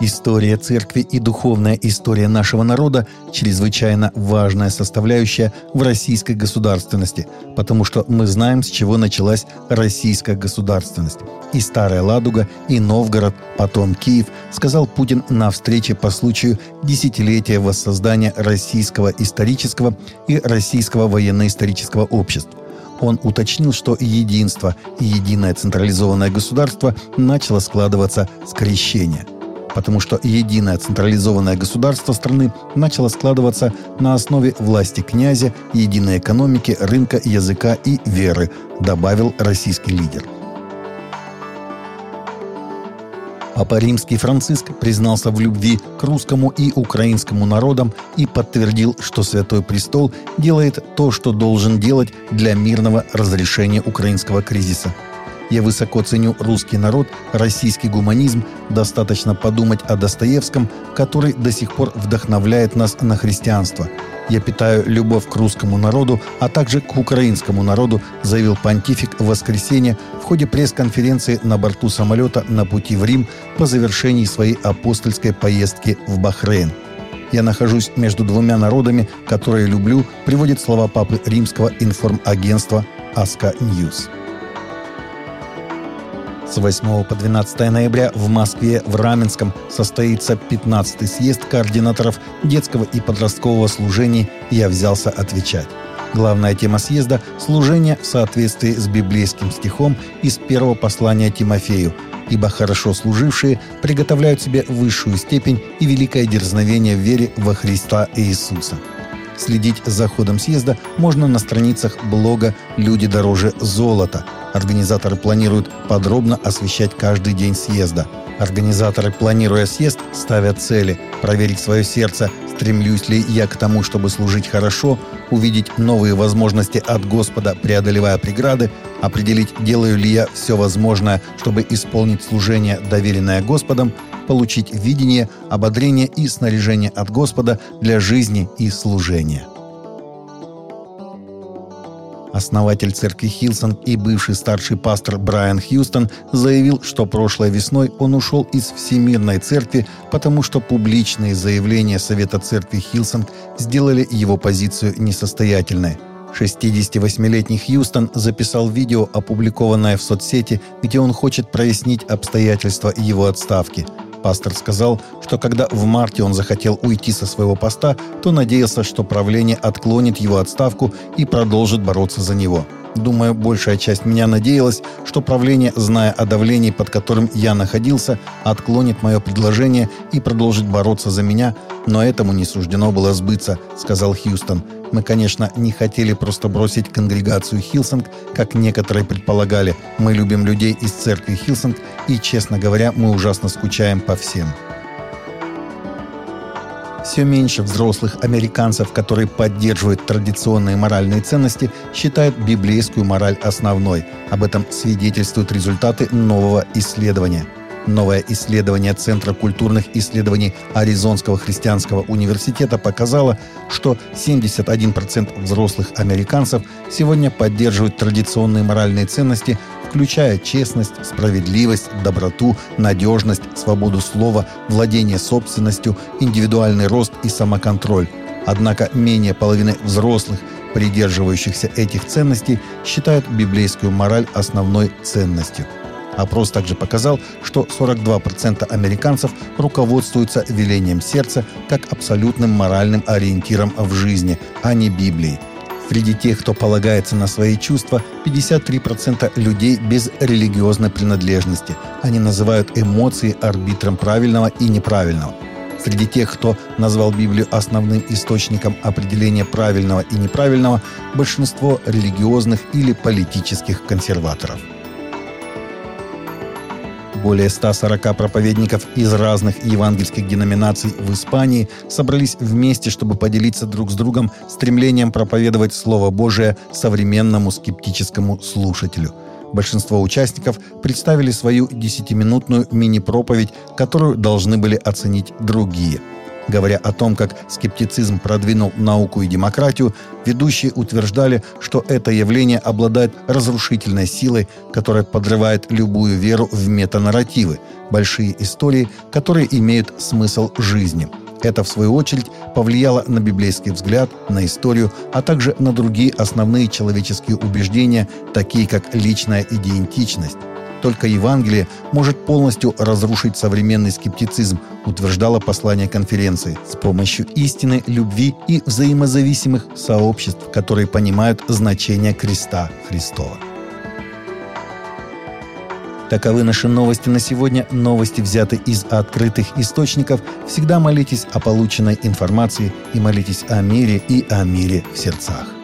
История церкви и духовная история нашего народа – чрезвычайно важная составляющая в российской государственности, потому что мы знаем, с чего началась российская государственность. И Старая Ладуга, и Новгород, потом Киев, сказал Путин на встрече по случаю десятилетия воссоздания российского исторического и российского военно-исторического обществ. Он уточнил, что единство и единое централизованное государство начало складываться с крещения – потому что единое централизованное государство страны начало складываться на основе власти князя, единой экономики, рынка, языка и веры, добавил российский лидер. Папа Римский Франциск признался в любви к русскому и украинскому народам и подтвердил, что Святой Престол делает то, что должен делать для мирного разрешения украинского кризиса – я высоко ценю русский народ, российский гуманизм. Достаточно подумать о Достоевском, который до сих пор вдохновляет нас на христианство. Я питаю любовь к русскому народу, а также к украинскому народу, заявил понтифик в воскресенье в ходе пресс-конференции на борту самолета на пути в Рим по завершении своей апостольской поездки в Бахрейн. Я нахожусь между двумя народами, которые люблю, приводит слова папы римского информагентства «Аска Ньюс». С 8 по 12 ноября в Москве в Раменском состоится 15-й съезд координаторов детского и подросткового служения «Я взялся отвечать». Главная тема съезда – служение в соответствии с библейским стихом из первого послания Тимофею, ибо хорошо служившие приготовляют себе высшую степень и великое дерзновение в вере во Христа Иисуса. Следить за ходом съезда можно на страницах блога «Люди дороже золота», Организаторы планируют подробно освещать каждый день съезда. Организаторы, планируя съезд, ставят цели – проверить свое сердце, стремлюсь ли я к тому, чтобы служить хорошо, увидеть новые возможности от Господа, преодолевая преграды, определить, делаю ли я все возможное, чтобы исполнить служение, доверенное Господом, получить видение, ободрение и снаряжение от Господа для жизни и служения. Основатель церкви Хилсонг и бывший старший пастор Брайан Хьюстон заявил, что прошлой весной он ушел из Всемирной церкви, потому что публичные заявления Совета церкви Хилсонг сделали его позицию несостоятельной. 68-летний Хьюстон записал видео, опубликованное в соцсети, где он хочет прояснить обстоятельства его отставки – Пастор сказал, что когда в марте он захотел уйти со своего поста, то надеялся, что правление отклонит его отставку и продолжит бороться за него. Думаю, большая часть меня надеялась, что правление, зная о давлении, под которым я находился, отклонит мое предложение и продолжит бороться за меня, но этому не суждено было сбыться, сказал Хьюстон. Мы, конечно, не хотели просто бросить конгрегацию Хилсонг, как некоторые предполагали. Мы любим людей из церкви Хилсонг, и, честно говоря, мы ужасно скучаем по всем. Все меньше взрослых американцев, которые поддерживают традиционные моральные ценности, считают библейскую мораль основной. Об этом свидетельствуют результаты нового исследования – Новое исследование Центра культурных исследований Аризонского христианского университета показало, что 71% взрослых американцев сегодня поддерживают традиционные моральные ценности, включая честность, справедливость, доброту, надежность, свободу слова, владение собственностью, индивидуальный рост и самоконтроль. Однако менее половины взрослых, придерживающихся этих ценностей, считают библейскую мораль основной ценностью – Опрос также показал, что 42% американцев руководствуются велением сердца как абсолютным моральным ориентиром в жизни, а не Библией. Среди тех, кто полагается на свои чувства, 53% людей без религиозной принадлежности. Они называют эмоции арбитром правильного и неправильного. Среди тех, кто назвал Библию основным источником определения правильного и неправильного, большинство религиозных или политических консерваторов. Более 140 проповедников из разных евангельских деноминаций в Испании собрались вместе, чтобы поделиться друг с другом стремлением проповедовать Слово Божие современному скептическому слушателю. Большинство участников представили свою десятиминутную мини-проповедь, которую должны были оценить другие – Говоря о том, как скептицизм продвинул науку и демократию, ведущие утверждали, что это явление обладает разрушительной силой, которая подрывает любую веру в метанарративы, большие истории, которые имеют смысл жизни. Это, в свою очередь, повлияло на библейский взгляд, на историю, а также на другие основные человеческие убеждения, такие как личная идентичность. Только Евангелие может полностью разрушить современный скептицизм, утверждало послание конференции, с помощью истины, любви и взаимозависимых сообществ, которые понимают значение креста Христова. Таковы наши новости на сегодня. Новости взяты из открытых источников. Всегда молитесь о полученной информации и молитесь о мире и о мире в сердцах.